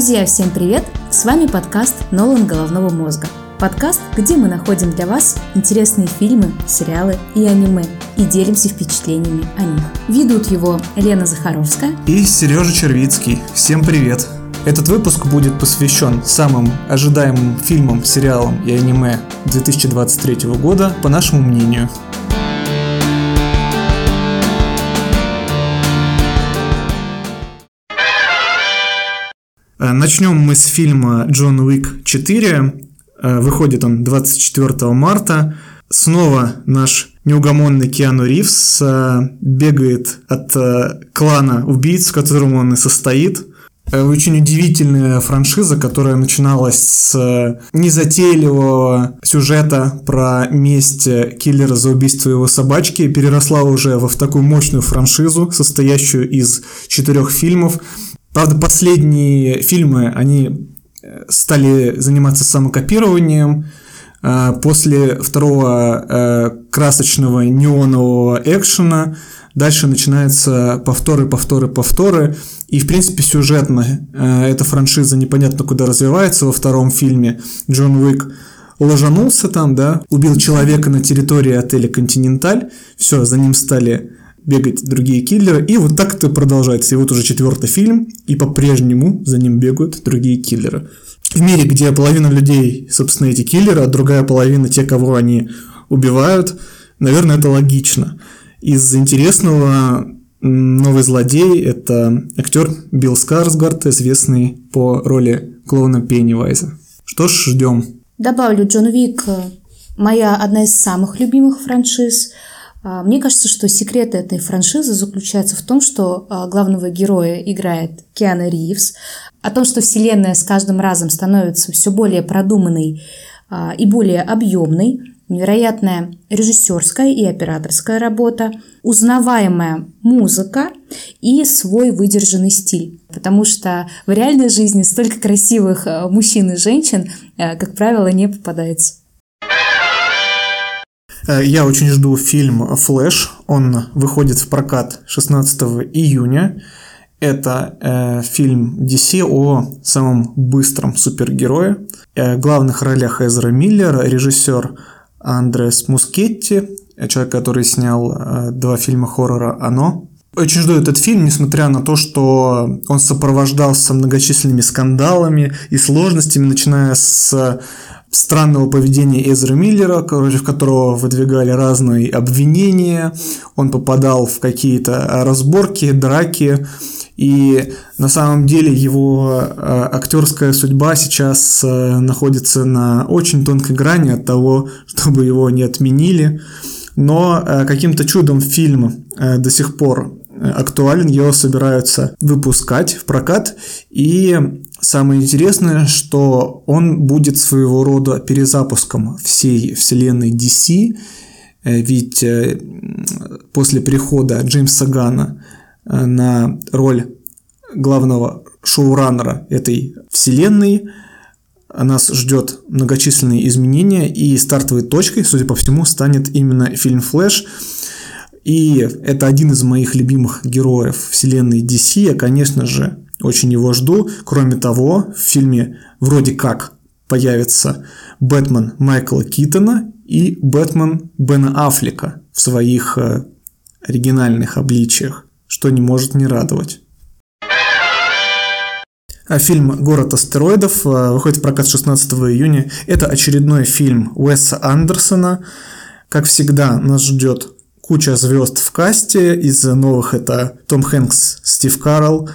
Друзья, всем привет! С вами подкаст «Нолан головного мозга». Подкаст, где мы находим для вас интересные фильмы, сериалы и аниме и делимся впечатлениями о них. Ведут его Лена Захаровская и Сережа Червицкий. Всем привет! Этот выпуск будет посвящен самым ожидаемым фильмам, сериалам и аниме 2023 года, по нашему мнению. Начнем мы с фильма «Джон Уик 4». Э, выходит он 24 марта. Снова наш неугомонный Киану Ривз э, бегает от клана убийц, в котором он и состоит. Очень удивительная франшиза, которая начиналась с незатейливого сюжета про месть киллера за убийство его собачки, переросла уже в такую мощную франшизу, состоящую из четырех фильмов, Правда, последние фильмы, они э, стали заниматься самокопированием. Э, после второго э, красочного неонового экшена дальше начинаются повторы, повторы, повторы. И, в принципе, сюжетно эта франшиза непонятно куда развивается. Во втором фильме Джон Уик ложанулся там, да, убил человека на территории отеля «Континенталь». Все, за ним стали бегать другие киллеры, и вот так это продолжается. И вот уже четвертый фильм, и по-прежнему за ним бегают другие киллеры. В мире, где половина людей, собственно, эти киллеры, а другая половина те, кого они убивают, наверное, это логично. Из интересного новый злодей – это актер Билл Скарсгард, известный по роли клоуна Пеннивайза. Что ж, ждем. Добавлю, Джон Вик – моя одна из самых любимых франшиз – мне кажется, что секрет этой франшизы заключается в том, что а, главного героя играет Киана Ривз, о том, что вселенная с каждым разом становится все более продуманной а, и более объемной, невероятная режиссерская и операторская работа, узнаваемая музыка и свой выдержанный стиль. Потому что в реальной жизни столько красивых мужчин и женщин, как правило, не попадается. Э, я очень жду фильм «Флэш». Он выходит в прокат 16 июня. Это э, фильм DC о самом быстром супергерое. Э, в главных ролях Эзра Миллер, режиссер Андрес Мускетти, человек, который снял э, два фильма хоррора «Оно». Очень жду этот фильм, несмотря на то, что он сопровождался многочисленными скандалами и сложностями, начиная с странного поведения Эзра Миллера, против которого выдвигали разные обвинения. Он попадал в какие-то разборки, драки. И на самом деле его э, актерская судьба сейчас э, находится на очень тонкой грани от того, чтобы его не отменили. Но каким-то чудом фильм до сих пор актуален, его собираются выпускать в прокат, и самое интересное, что он будет своего рода перезапуском всей вселенной DC, э, ведь э, после прихода Джеймса Гана э, на роль главного шоураннера этой вселенной нас ждет многочисленные изменения, и стартовой точкой, судя по всему, станет именно фильм «Флэш», и это один из моих любимых героев вселенной DC. Я, конечно же, очень его жду. Кроме того, в фильме вроде как появится Бэтмен Майкла Китона и Бэтмен Бена Аффлека в своих э, оригинальных обличиях, что не может не радовать. А фильм «Город астероидов» э, выходит в прокат 16 июня. Это очередной фильм Уэса Андерсона. Как всегда, нас ждет куча звезд в касте. Из новых это Том Хэнкс, Стив Карл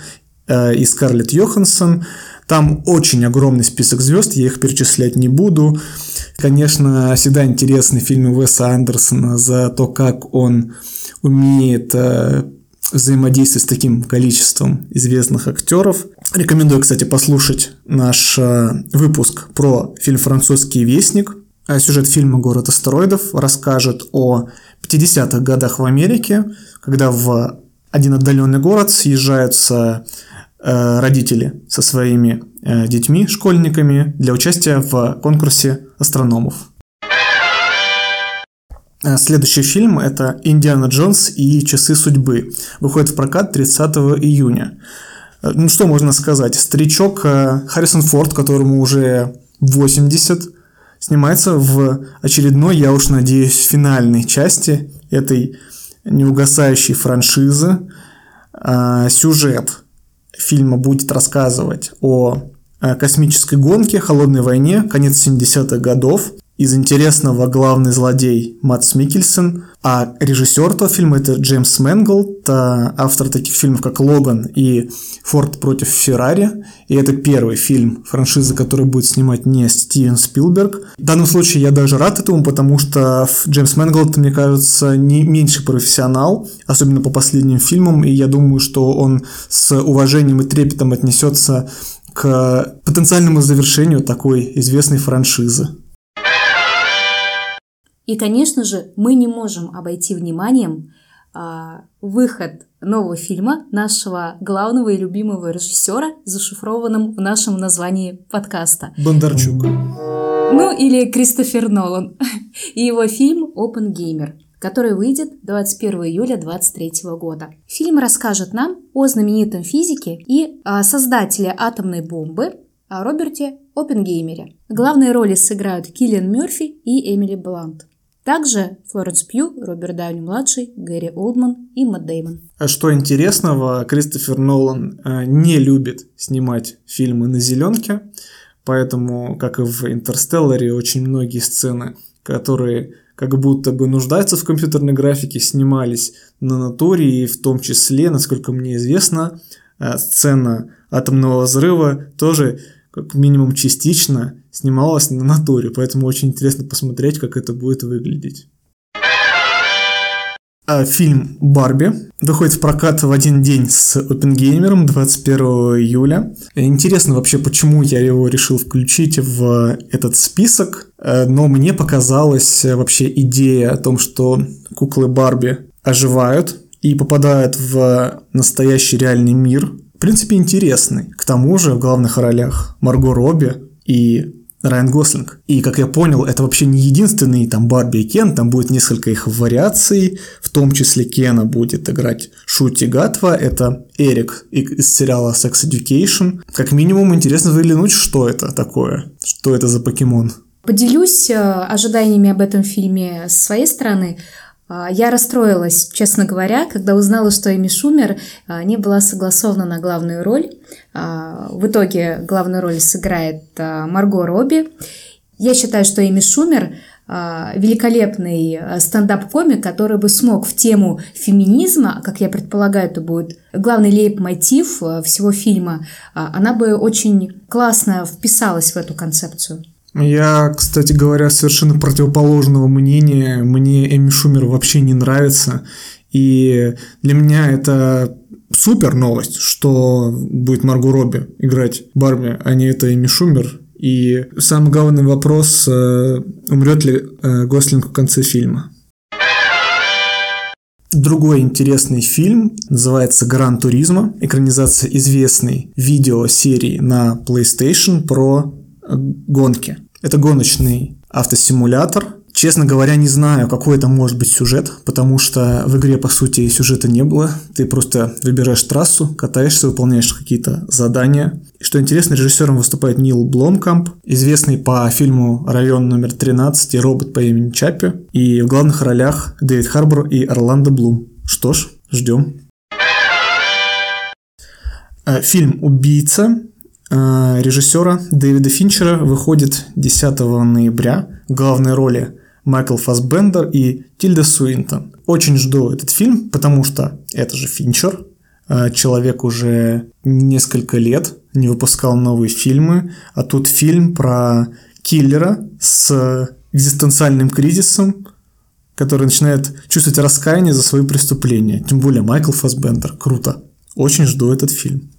э, и Скарлетт Йоханссон. Там очень огромный список звезд, я их перечислять не буду. Конечно, всегда интересны фильмы Уэса Андерсона за то, как он умеет э, взаимодействовать с таким количеством известных актеров. Рекомендую, кстати, послушать наш э, выпуск про фильм «Французский вестник». А сюжет фильма «Город астероидов» расскажет о 50-х годах в Америке, когда в один отдаленный город съезжаются э, родители со своими э, детьми, школьниками, для участия в конкурсе астрономов. Э, следующий фильм – это «Индиана Джонс и часы судьбы». Выходит в прокат 30 июня. Ну, что можно сказать? Старичок Харрисон Форд, которому уже 80, снимается в очередной, я уж надеюсь, финальной части этой неугасающей франшизы. Сюжет фильма будет рассказывать о космической гонке, холодной войне, конец 70-х годов. Из интересного главный злодей Матс Микельсон, а режиссер этого фильма это Джеймс Мэнголд, автор таких фильмов как «Логан» и «Форд против Феррари». И это первый фильм франшизы, который будет снимать не Стивен Спилберг. В данном случае я даже рад этому, потому что Джеймс Мэнголд, мне кажется, не меньший профессионал, особенно по последним фильмам, и я думаю, что он с уважением и трепетом отнесется к потенциальному завершению такой известной франшизы. И, конечно же, мы не можем обойти вниманием а, выход нового фильма нашего главного и любимого режиссера, зашифрованным в нашем названии подкаста. Бондарчук. Ну, или Кристофер Нолан. И его фильм «Open Gamer», который выйдет 21 июля 2023 года. Фильм расскажет нам о знаменитом физике и а, создателе атомной бомбы о Роберте Оппенгеймере. Главные роли сыграют Киллиан Мерфи и Эмили Блант. Также Флоренс Пью, Роберт Дауни-младший, Гэри Олдман и Мэтт Деймон. А что интересного, Кристофер Нолан э, не любит снимать фильмы на зеленке, поэтому, как и в «Интерстелларе», очень многие сцены, которые как будто бы нуждаются в компьютерной графике, снимались на натуре, и в том числе, насколько мне известно, э, сцена атомного взрыва тоже как минимум частично снималась на натуре, поэтому очень интересно посмотреть, как это будет выглядеть. А фильм «Барби» выходит в прокат в один день с Опенгеймером 21 июля. Интересно вообще, почему я его решил включить в этот список, э, но мне показалась вообще идея о том, что куклы Барби оживают и попадают в настоящий реальный мир, в принципе, интересный. К тому же в главных ролях Марго Робби и Райан Гослинг. И, как я понял, это вообще не единственный там Барби и Кен, там будет несколько их вариаций, в том числе Кена будет играть Шути Гатва, это Эрик из сериала Sex Education. Как минимум интересно взглянуть, что это такое, что это за покемон. Поделюсь э, ожиданиями об этом фильме с своей стороны. А, я расстроилась, честно говоря, когда узнала, что Эми Шумер а, не была согласована на главную роль. А, в итоге главную роль сыграет Марго Робби. Я считаю, что Эми Шумер великолепный стендап-комик, который бы смог в тему феминизма, как я предполагаю, это будет главный лейб-мотив всего фильма, она бы очень классно вписалась в эту концепцию. Я, кстати говоря, совершенно противоположного мнения. Мне Эми Шумер вообще не нравится. И для меня это супер новость, что будет Марго Робби играть Барби, а не это Эми Шумер. И самый главный вопрос, э, умрет ли э, Гослинг в конце фильма. Другой интересный фильм называется «Гран Туризма», экранизация известной видеосерии на PlayStation про гонки. Это гоночный автосимулятор. Честно говоря, не знаю, какой это может быть сюжет, потому что в игре, по сути, сюжета не было. Ты просто выбираешь трассу, катаешься, выполняешь какие-то задания. И что интересно, режиссером выступает Нил Бломкамп, известный по фильму «Район номер 13» и робот по имени Чаппи. И в главных ролях Дэвид Харбор и Орландо Блум. Что ж, ждем. Э, фильм «Убийца» режиссера Дэвида Финчера выходит 10 ноября в главной роли Майкл Фасбендер и Тильда Суинтон. Очень жду этот фильм, потому что это же Финчер. Э, человек уже несколько лет не выпускал новые фильмы, а тут фильм про киллера с экзистенциальным кризисом, который начинает чувствовать раскаяние за свои преступления. Тем более Майкл Фасбендер. Круто. Очень жду этот фильм.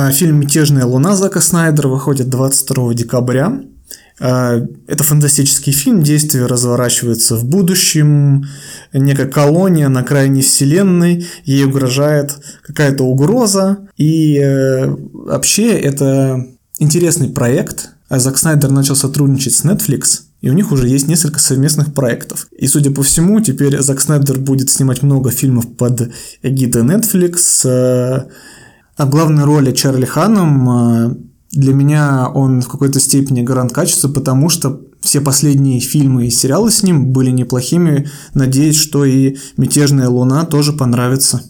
А, фильм «Мятежная луна» Зака Снайдера выходит 22 декабря. А, это фантастический фильм, действие разворачивается в будущем, некая колония на крайней вселенной, ей угрожает какая-то угроза, и э, вообще это интересный проект. Зак Снайдер начал сотрудничать с Netflix, и у них уже есть несколько совместных проектов. И, судя по всему, теперь Зак Снайдер будет снимать много фильмов под эгидой Netflix. А главной роли Чарли Ханом э, для меня он в какой-то степени гарант качества, потому что все последние фильмы и сериалы с ним были неплохими. Надеюсь, что и «Мятежная луна» тоже понравится.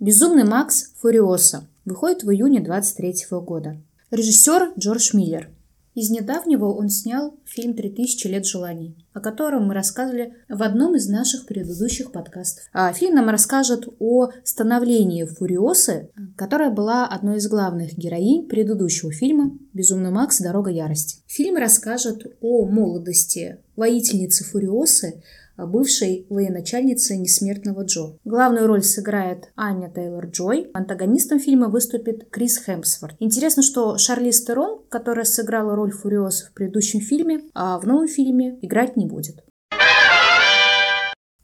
«Безумный Макс Фуриоса» выходит в июне 23 года. Режиссер Джордж Миллер – из недавнего он снял фильм «Три тысячи лет желаний», о котором мы рассказывали в одном из наших предыдущих подкастов. А фильм нам расскажет о становлении Фуриосы, которая была одной из главных героинь предыдущего фильма «Безумный Макс. Дорога ярости». Фильм расскажет о молодости воительницы Фуриосы, бывшей военачальницы Несмертного Джо. Главную роль сыграет Аня Тейлор-Джой. Антагонистом фильма выступит Крис Хемсворт. Интересно, что Шарли Стерон, которая сыграла роль Фуриоса в предыдущем фильме, а в новом фильме играть не будет.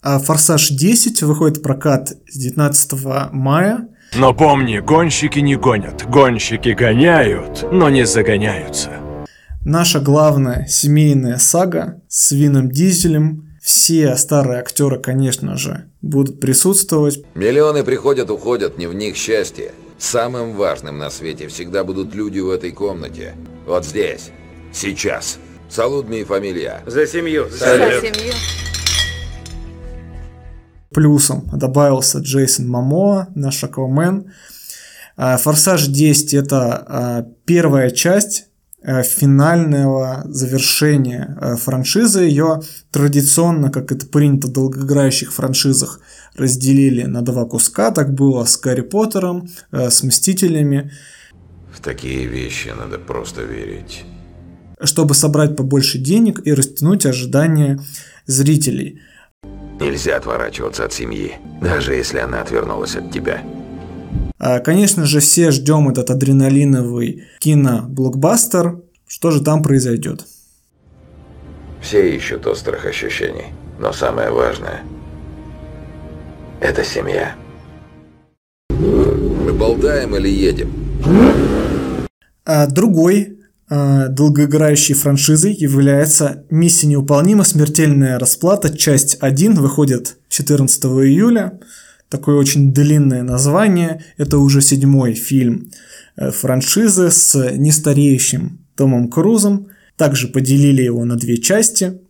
А «Форсаж 10» выходит в прокат с 19 мая. Но помни, гонщики не гонят, гонщики гоняют, но не загоняются. Наша главная семейная сага с Вином Дизелем все старые актеры, конечно же, будут присутствовать. Миллионы приходят, уходят, не в них счастье. Самым важным на свете всегда будут люди в этой комнате. Вот здесь. Сейчас. Салудные фамилия. За семью. За, За семью. Плюсом добавился Джейсон Мамоа, наш Аквамен. А, Форсаж 10 это а, первая часть финального завершения э, франшизы. Ее традиционно, как это принято в долгоиграющих франшизах, разделили на два куска. Так было с Гарри Поттером, э, с Мстителями. В такие вещи надо просто верить. Чтобы собрать побольше денег и растянуть ожидания зрителей. Нельзя отворачиваться от семьи, даже если она отвернулась от тебя. А, конечно же, все ждем этот адреналиновый кино-блокбастер. Что же там произойдет? Все ищут острых ощущений, но самое важное – это семья. Мы болтаем или едем? А другой а, долгоиграющей франшизой является «Миссия невыполнима. Смертельная расплата. Часть 1» выходит 14 июля такое очень длинное название. Это уже седьмой фильм э, франшизы с нестареющим Томом Крузом. Также поделили его на две части.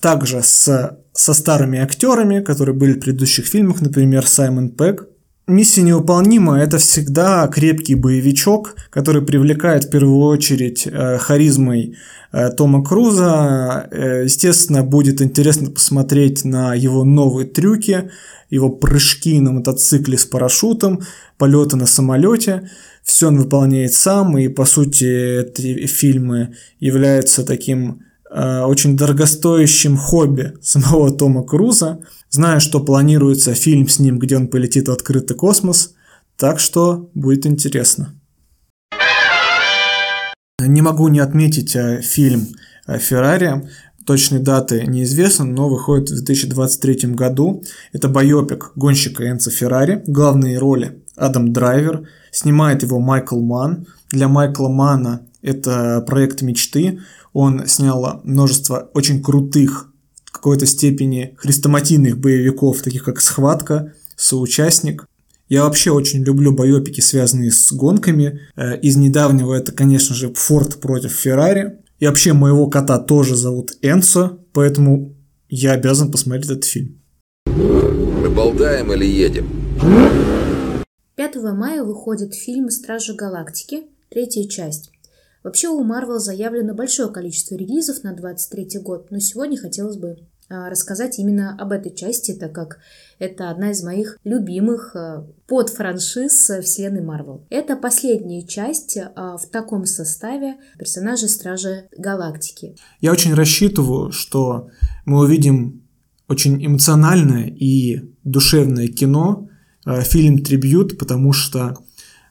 Также с, со старыми актерами, которые были в предыдущих фильмах, например, Саймон Пегг. Миссия невыполнима – это всегда крепкий боевичок, который привлекает в первую очередь э, харизмой э, Тома Круза. Э, естественно, будет интересно посмотреть на его новые трюки, его прыжки на мотоцикле с парашютом, полеты на самолете. Все он выполняет сам, и по сути эти фильмы являются таким очень дорогостоящим хобби самого Тома Круза. Знаю, что планируется фильм с ним, где он полетит в открытый космос, так что будет интересно. Не могу не отметить э, фильм э, «Феррари», точной даты неизвестно, но выходит в 2023 году. Это байопик гонщика Энца Феррари, главные роли Адам Драйвер, снимает его Майкл Ман. Для Майкла Мана это проект мечты. Он снял множество очень крутых, в какой-то степени хрестоматийных боевиков, таких как «Схватка», «Соучастник». Я вообще очень люблю байопики, связанные с гонками. Э, из недавнего это, конечно же, Форд против Феррари. И вообще моего кота тоже зовут Энсо, поэтому я обязан посмотреть этот фильм. Мы болтаем или едем? 5 мая выходит фильм «Стражи Галактики», третья часть. Вообще у Marvel заявлено большое количество релизов на 23 год, но сегодня хотелось бы а, рассказать именно об этой части, так как это одна из моих любимых а, подфраншиз вселенной Марвел. Это последняя часть а, в таком составе персонажей Стражи Галактики. Я очень рассчитываю, что мы увидим очень эмоциональное и душевное кино, фильм-трибют, потому что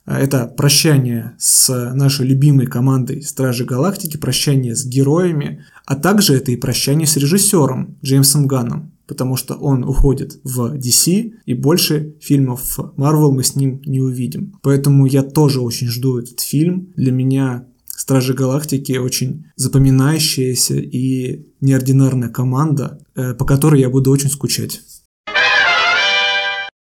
это прощание с нашей любимой командой Стражи Галактики, прощание с героями, а также это и прощание с режиссером Джеймсом Ганном, потому что он уходит в DC, и больше фильмов Marvel мы с ним не увидим. Поэтому я тоже очень жду этот фильм. Для меня Стражи Галактики очень запоминающаяся и неординарная команда, э, по которой я буду очень скучать.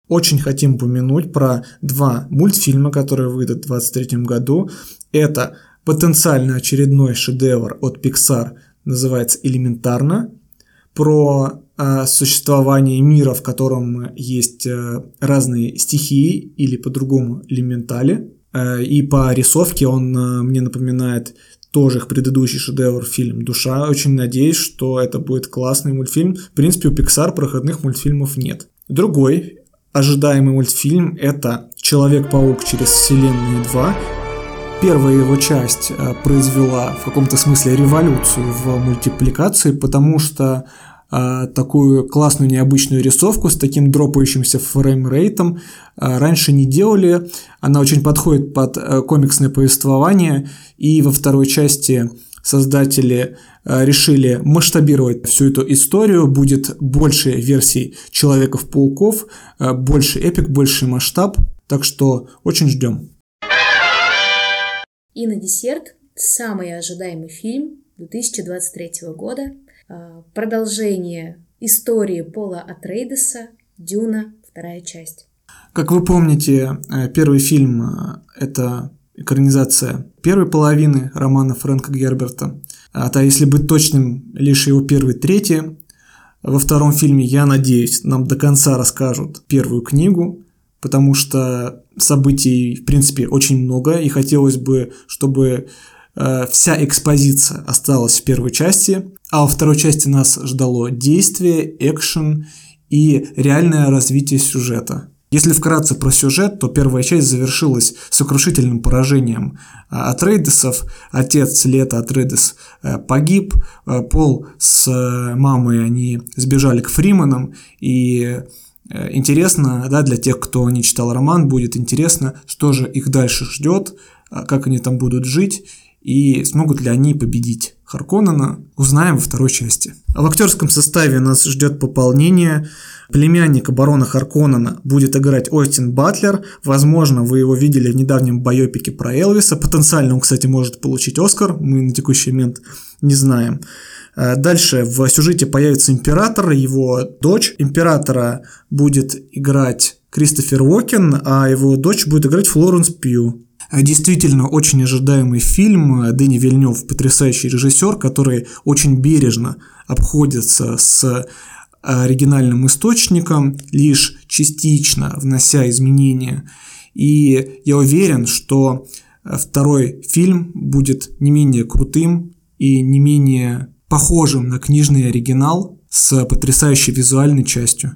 Очень хотим упомянуть про два мультфильма, которые выйдут в 2023 году. Это потенциально очередной шедевр от Pixar, называется «Элементарно», про э, существование мира, в котором есть э, разные стихии или по-другому элементали. Э, и по рисовке он э, мне напоминает тоже их предыдущий шедевр фильм «Душа». Очень надеюсь, что это будет классный мультфильм. В принципе, у Pixar проходных мультфильмов нет. Другой ожидаемый мультфильм – это «Человек-паук через вселенную 2». Первая его часть э, произвела в каком-то смысле революцию в мультипликации, потому что э, такую классную необычную рисовку с таким дропающимся фреймрейтом э, раньше не делали. Она очень подходит под комиксное повествование, и во второй части создатели решили масштабировать всю эту историю, будет больше версий Человеков-пауков, больше эпик, больше масштаб, так что очень ждем. И на десерт самый ожидаемый фильм 2023 года. А, продолжение истории Пола Атрейдеса «Дюна. Вторая часть». Как вы помните, э, первый фильм э, – это экранизация первой половины романа Фрэнка Герберта. А то, если быть точным, лишь его первый третий. Во втором фильме, я надеюсь, нам до конца расскажут первую книгу, потому что событий, в принципе, очень много, и хотелось бы, чтобы э, вся экспозиция осталась в первой части, а во второй части нас ждало действие, экшен и реальное развитие сюжета. Если вкратце про сюжет, то первая часть завершилась сокрушительным поражением а, Атрейдесов. Отец Лето Атрейдес э, погиб, э, Пол с мамой они сбежали к Фриманам, и Э, интересно, да, для тех, кто не читал роман, будет интересно, что же их дальше ждет, как они там будут жить и смогут ли они победить Харконнена, узнаем во второй части. А в актерском составе нас ждет пополнение. Племянника барона Харконнена будет играть Остин Батлер. Возможно, вы его видели в недавнем байопике про Элвиса. Потенциально он, кстати, может получить Оскар. Мы на текущий момент не знаем. Э, дальше в сюжете появится император, его дочь. Императора будет играть Кристофер Уокен, а его дочь будет играть Флоренс Пью. Э, действительно очень ожидаемый фильм. Дэнни Вильнев потрясающий режиссер, который очень бережно обходится с оригинальным источником, лишь частично внося изменения. И я уверен, что второй фильм будет не менее крутым и не менее похожим на книжный оригинал с потрясающей визуальной частью.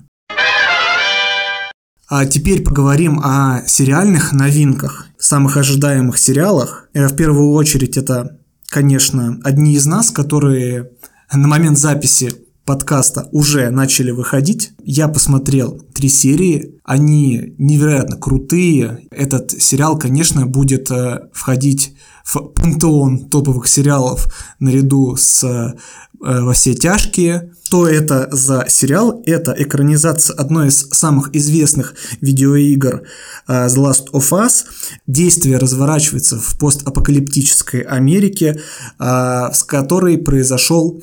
А теперь поговорим о сериальных новинках, самых ожидаемых сериалах. Э, в первую очередь это, конечно, одни из нас, которые на момент записи подкаста уже начали выходить. Я посмотрел три серии, они невероятно крутые. Этот сериал, конечно, будет э, входить в пантеон топовых сериалов наряду с э, «Во все тяжкие». Что это за сериал? Это экранизация одной из самых известных видеоигр э, The Last of Us. Действие разворачивается в постапокалиптической Америке, с которой произошел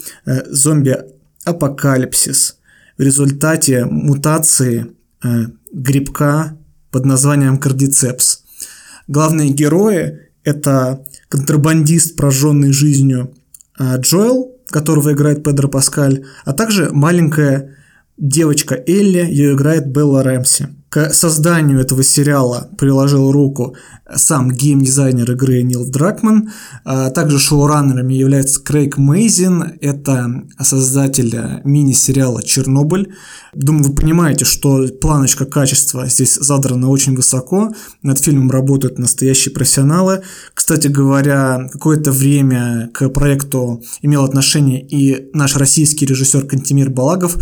зомби-апокалипсис в результате мутации грибка под названием кардицепс. Главные герои – это контрабандист, прожженный жизнью а, Джоэл, которого играет Педро Паскаль, а также маленькая девочка Элли, ее играет Белла Рэмси. К созданию этого сериала приложил руку сам геймдизайнер игры Нил Дракман. А также шоураннерами является Крейг Мейзин. Это создатель мини-сериала «Чернобыль». Думаю, вы понимаете, что планочка качества здесь задрана очень высоко. Над фильмом работают настоящие профессионалы. Кстати говоря, какое-то время к проекту имел отношение и наш российский режиссер Кантимир Балагов,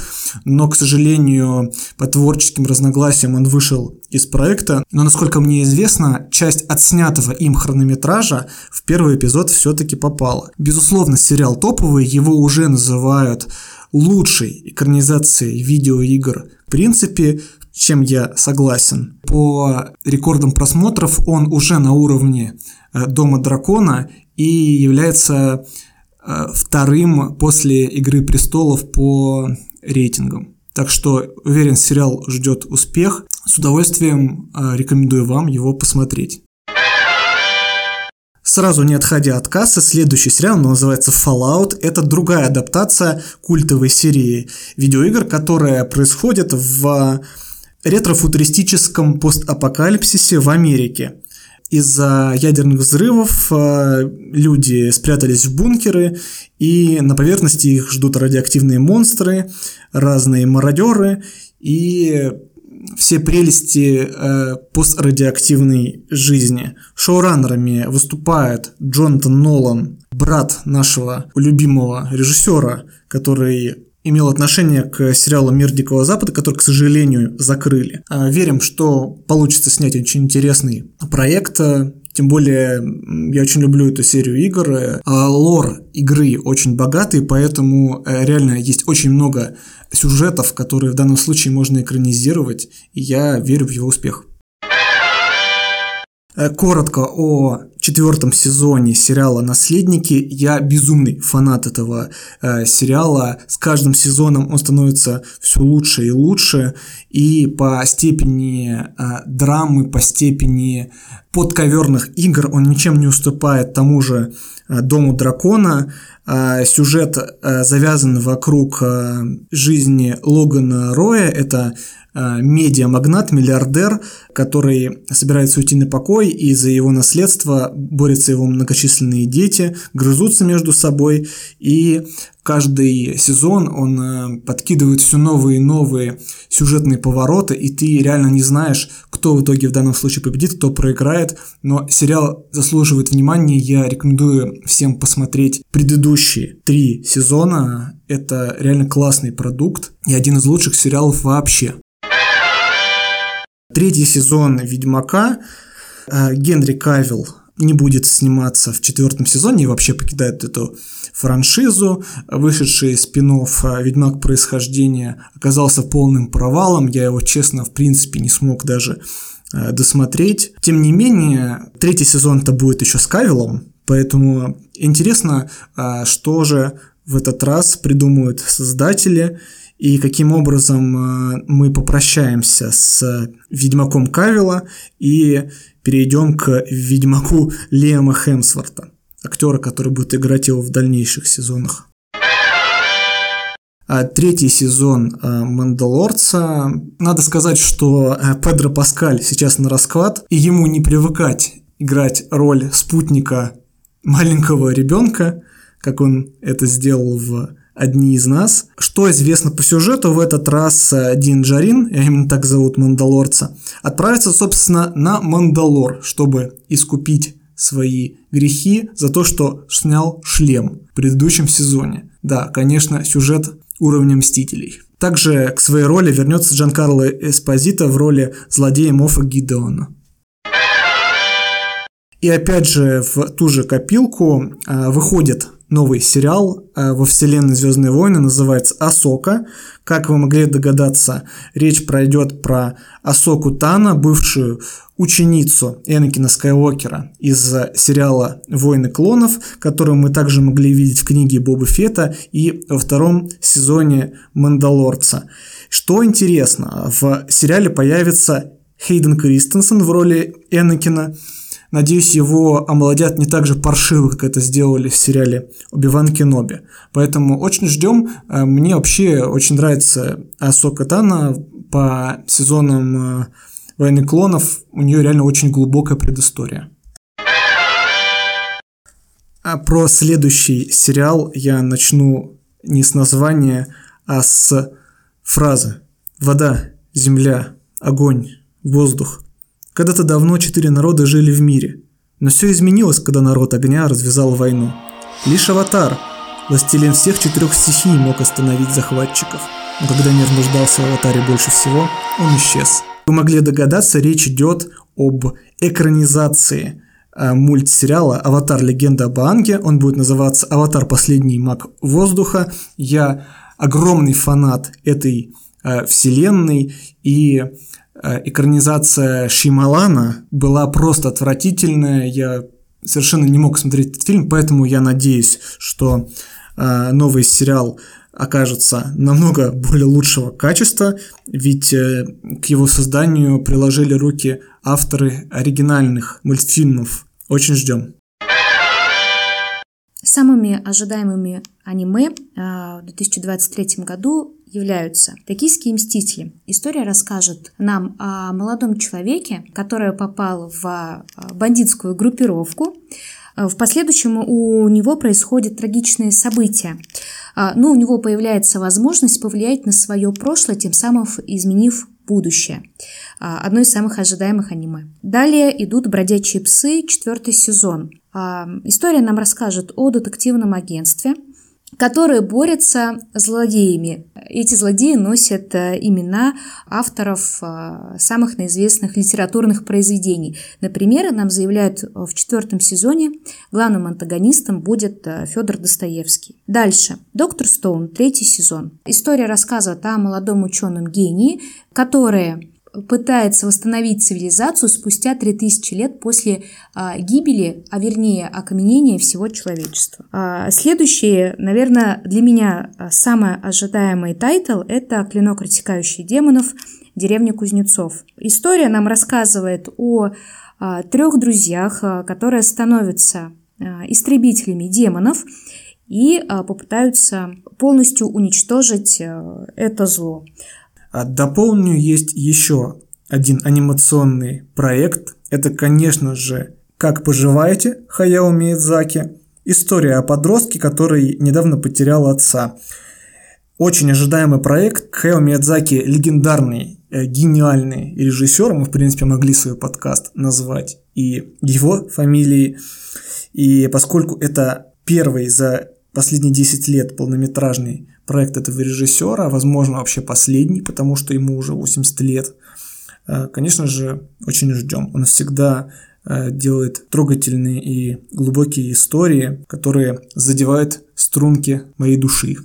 но, к сожалению, по творческим разногласиям он вышел из проекта, но, насколько мне известно, часть отснятого им хронометража в первый эпизод все-таки попала. Безусловно, сериал топовый, его уже называют лучшей экранизацией видеоигр. В принципе, чем я согласен. По рекордам просмотров он уже на уровне э, Дома дракона и является э, вторым после «Игры престолов» по рейтингам. Так что, уверен, сериал ждет успех. С удовольствием э, рекомендую вам его посмотреть. Сразу не отходя от кассы, следующий сериал называется Fallout. Это другая адаптация культовой серии видеоигр, которая происходит в ретро-футуристическом постапокалипсисе в Америке. Из-за ядерных взрывов э, люди спрятались в бункеры, и на поверхности их ждут радиоактивные монстры, разные мародеры, и все прелести э, пострадиоактивной жизни. Шоураннерами выступает Джонатан Нолан, брат нашего любимого режиссера, который имел отношение к сериалу «Мир Дикого Запада», который, к сожалению, закрыли. А, верим, что получится снять очень интересный проект, тем более, я очень люблю эту серию игр. А лор игры очень богатый, поэтому э, реально есть очень много сюжетов, которые в данном случае можно экранизировать, и я верю в его успех. Э, коротко о четвертом сезоне сериала «Наследники». Я безумный фанат этого э, сериала. С каждым сезоном он становится все лучше и лучше. И по степени э, драмы, по степени подковерных игр он ничем не уступает тому же э, «Дому дракона». Э, сюжет э, завязан вокруг э, жизни Логана Роя. Это медиамагнат, миллиардер, который собирается уйти на покой, и за его наследство борются его многочисленные дети, грызутся между собой, и каждый сезон он э, подкидывает все новые и новые сюжетные повороты, и ты реально не знаешь, кто в итоге в данном случае победит, кто проиграет, но сериал заслуживает внимания, я рекомендую всем посмотреть предыдущие три сезона, это реально классный продукт и один из лучших сериалов вообще. Третий сезон «Ведьмака» э, Генри Кавилл не будет сниматься в четвертом сезоне и вообще покидает эту франшизу. Вышедший спин э, «Ведьмак. Происхождение» оказался полным провалом. Я его, честно, в принципе не смог даже э, досмотреть. Тем не менее, третий сезон-то будет еще с Кавиллом, поэтому интересно, что же в этот раз придумают создатели – и каким образом э, мы попрощаемся с Ведьмаком Кавила и перейдем к Ведьмаку Лема Хемсворта, актера, который будет играть его в дальнейших сезонах. А третий сезон э, «Мандалорца». Надо сказать, что э, Педро Паскаль сейчас на расклад, и ему не привыкать играть роль спутника маленького ребенка, как он это сделал в одни из нас. Что известно по сюжету, в этот раз э, Дин Джарин, именно так зовут Мандалорца, отправится, собственно, на Мандалор, чтобы искупить свои грехи за то, что снял шлем в предыдущем сезоне. Да, конечно, сюжет уровня Мстителей. Также к своей роли вернется Джанкарло Эспозито в роли злодея Мофа Гидеона. И опять же в ту же копилку э, выходит новый сериал э, во вселенной Звездные войны, называется Асока. Как вы могли догадаться, речь пройдет про Асоку Тана, бывшую ученицу Энакина Скайуокера из сериала «Войны клонов», которую мы также могли видеть в книге Боба Фета и во втором сезоне «Мандалорца». Что интересно, в сериале появится Хейден Кристенсен в роли Энакина – Надеюсь, его омолодят не так же паршиво, как это сделали в сериале «Убиван Кеноби». Поэтому очень ждем. Э, мне вообще очень нравится Асока Тана по сезонам э, «Войны клонов». У нее реально очень глубокая предыстория. А про следующий сериал я начну не с названия, а с фразы. Вода, земля, огонь, воздух. Когда-то давно четыре народа жили в мире, но все изменилось, когда народ огня развязал войну. Лишь аватар, властелин всех четырех стихий, мог остановить захватчиков. Но когда мир нуждался в аватаре больше всего, он исчез. Вы могли догадаться, речь идет об экранизации э, мультсериала «Аватар. Легенда об Аанге». Он будет называться «Аватар. Последний маг воздуха». Я огромный фанат этой э, вселенной, и экранизация Шималана была просто отвратительная. Я совершенно не мог смотреть этот фильм, поэтому я надеюсь, что э, новый сериал окажется намного более лучшего качества, ведь э, к его созданию приложили руки авторы оригинальных мультфильмов. Очень ждем. Самыми ожидаемыми аниме в 2023 году являются «Токийские мстители». История расскажет нам о молодом человеке, который попал в бандитскую группировку. В последующем у него происходят трагичные события. Но у него появляется возможность повлиять на свое прошлое, тем самым изменив будущее. Одно из самых ожидаемых аниме. Далее идут «Бродячие псы», четвертый сезон. История нам расскажет о детективном агентстве, которые борются с злодеями. Эти злодеи носят э, имена авторов э, самых наизвестных литературных произведений. Например, нам заявляют в четвертом сезоне главным антагонистом будет э, Федор Достоевский. Дальше. Доктор Стоун, третий сезон. История рассказывает о молодом ученом гении, который пытается восстановить цивилизацию спустя 3000 лет после а, гибели, а вернее окаменения всего человечества. А, следующий, наверное, для меня а, самый ожидаемый тайтл – это «Клинок рассекающий демонов. Деревня Кузнецов». История нам рассказывает о а, трех друзьях, а, которые становятся а, истребителями демонов и а, попытаются полностью уничтожить а, это зло. А дополню, есть еще один анимационный проект. Это, конечно же, «Как поживаете?» Хаяо Миядзаки. История о подростке, который недавно потерял отца. Очень ожидаемый проект. Хаяо Миядзаки – легендарный, э, гениальный режиссер. Мы, в принципе, могли свой подкаст назвать и его фамилией. И поскольку это первый за последние 10 лет полнометражный проект этого режиссера, возможно, вообще последний, потому что ему уже 80 лет. Э, конечно же, очень ждем. Он всегда э, делает трогательные и глубокие истории, которые задевают струнки моей души.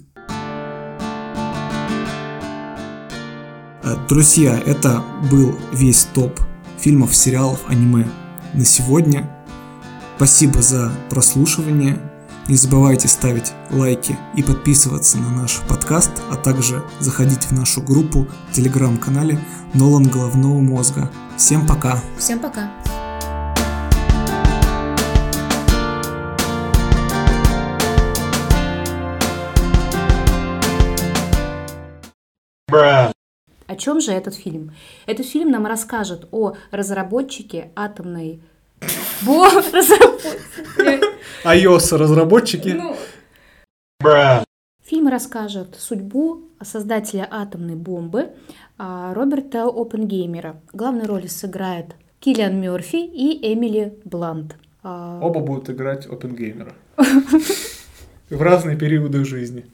Э, друзья, это был весь топ фильмов, сериалов, аниме на сегодня. Спасибо за прослушивание. Не забывайте ставить лайки и подписываться на наш подкаст, а также заходить в нашу группу в телеграм-канале Нолан Головного Мозга. Всем пока! Всем пока! О чем же этот фильм? Этот фильм нам расскажет о разработчике атомной Бо, разработчики. iOS разработчики. Ну. Фильм расскажет судьбу создателя атомной бомбы а, Роберта Опенгеймера. Главной роли сыграет Киллиан Мерфи и Эмили Блант. А, Оба будут играть Опенгеймера. В разные периоды жизни.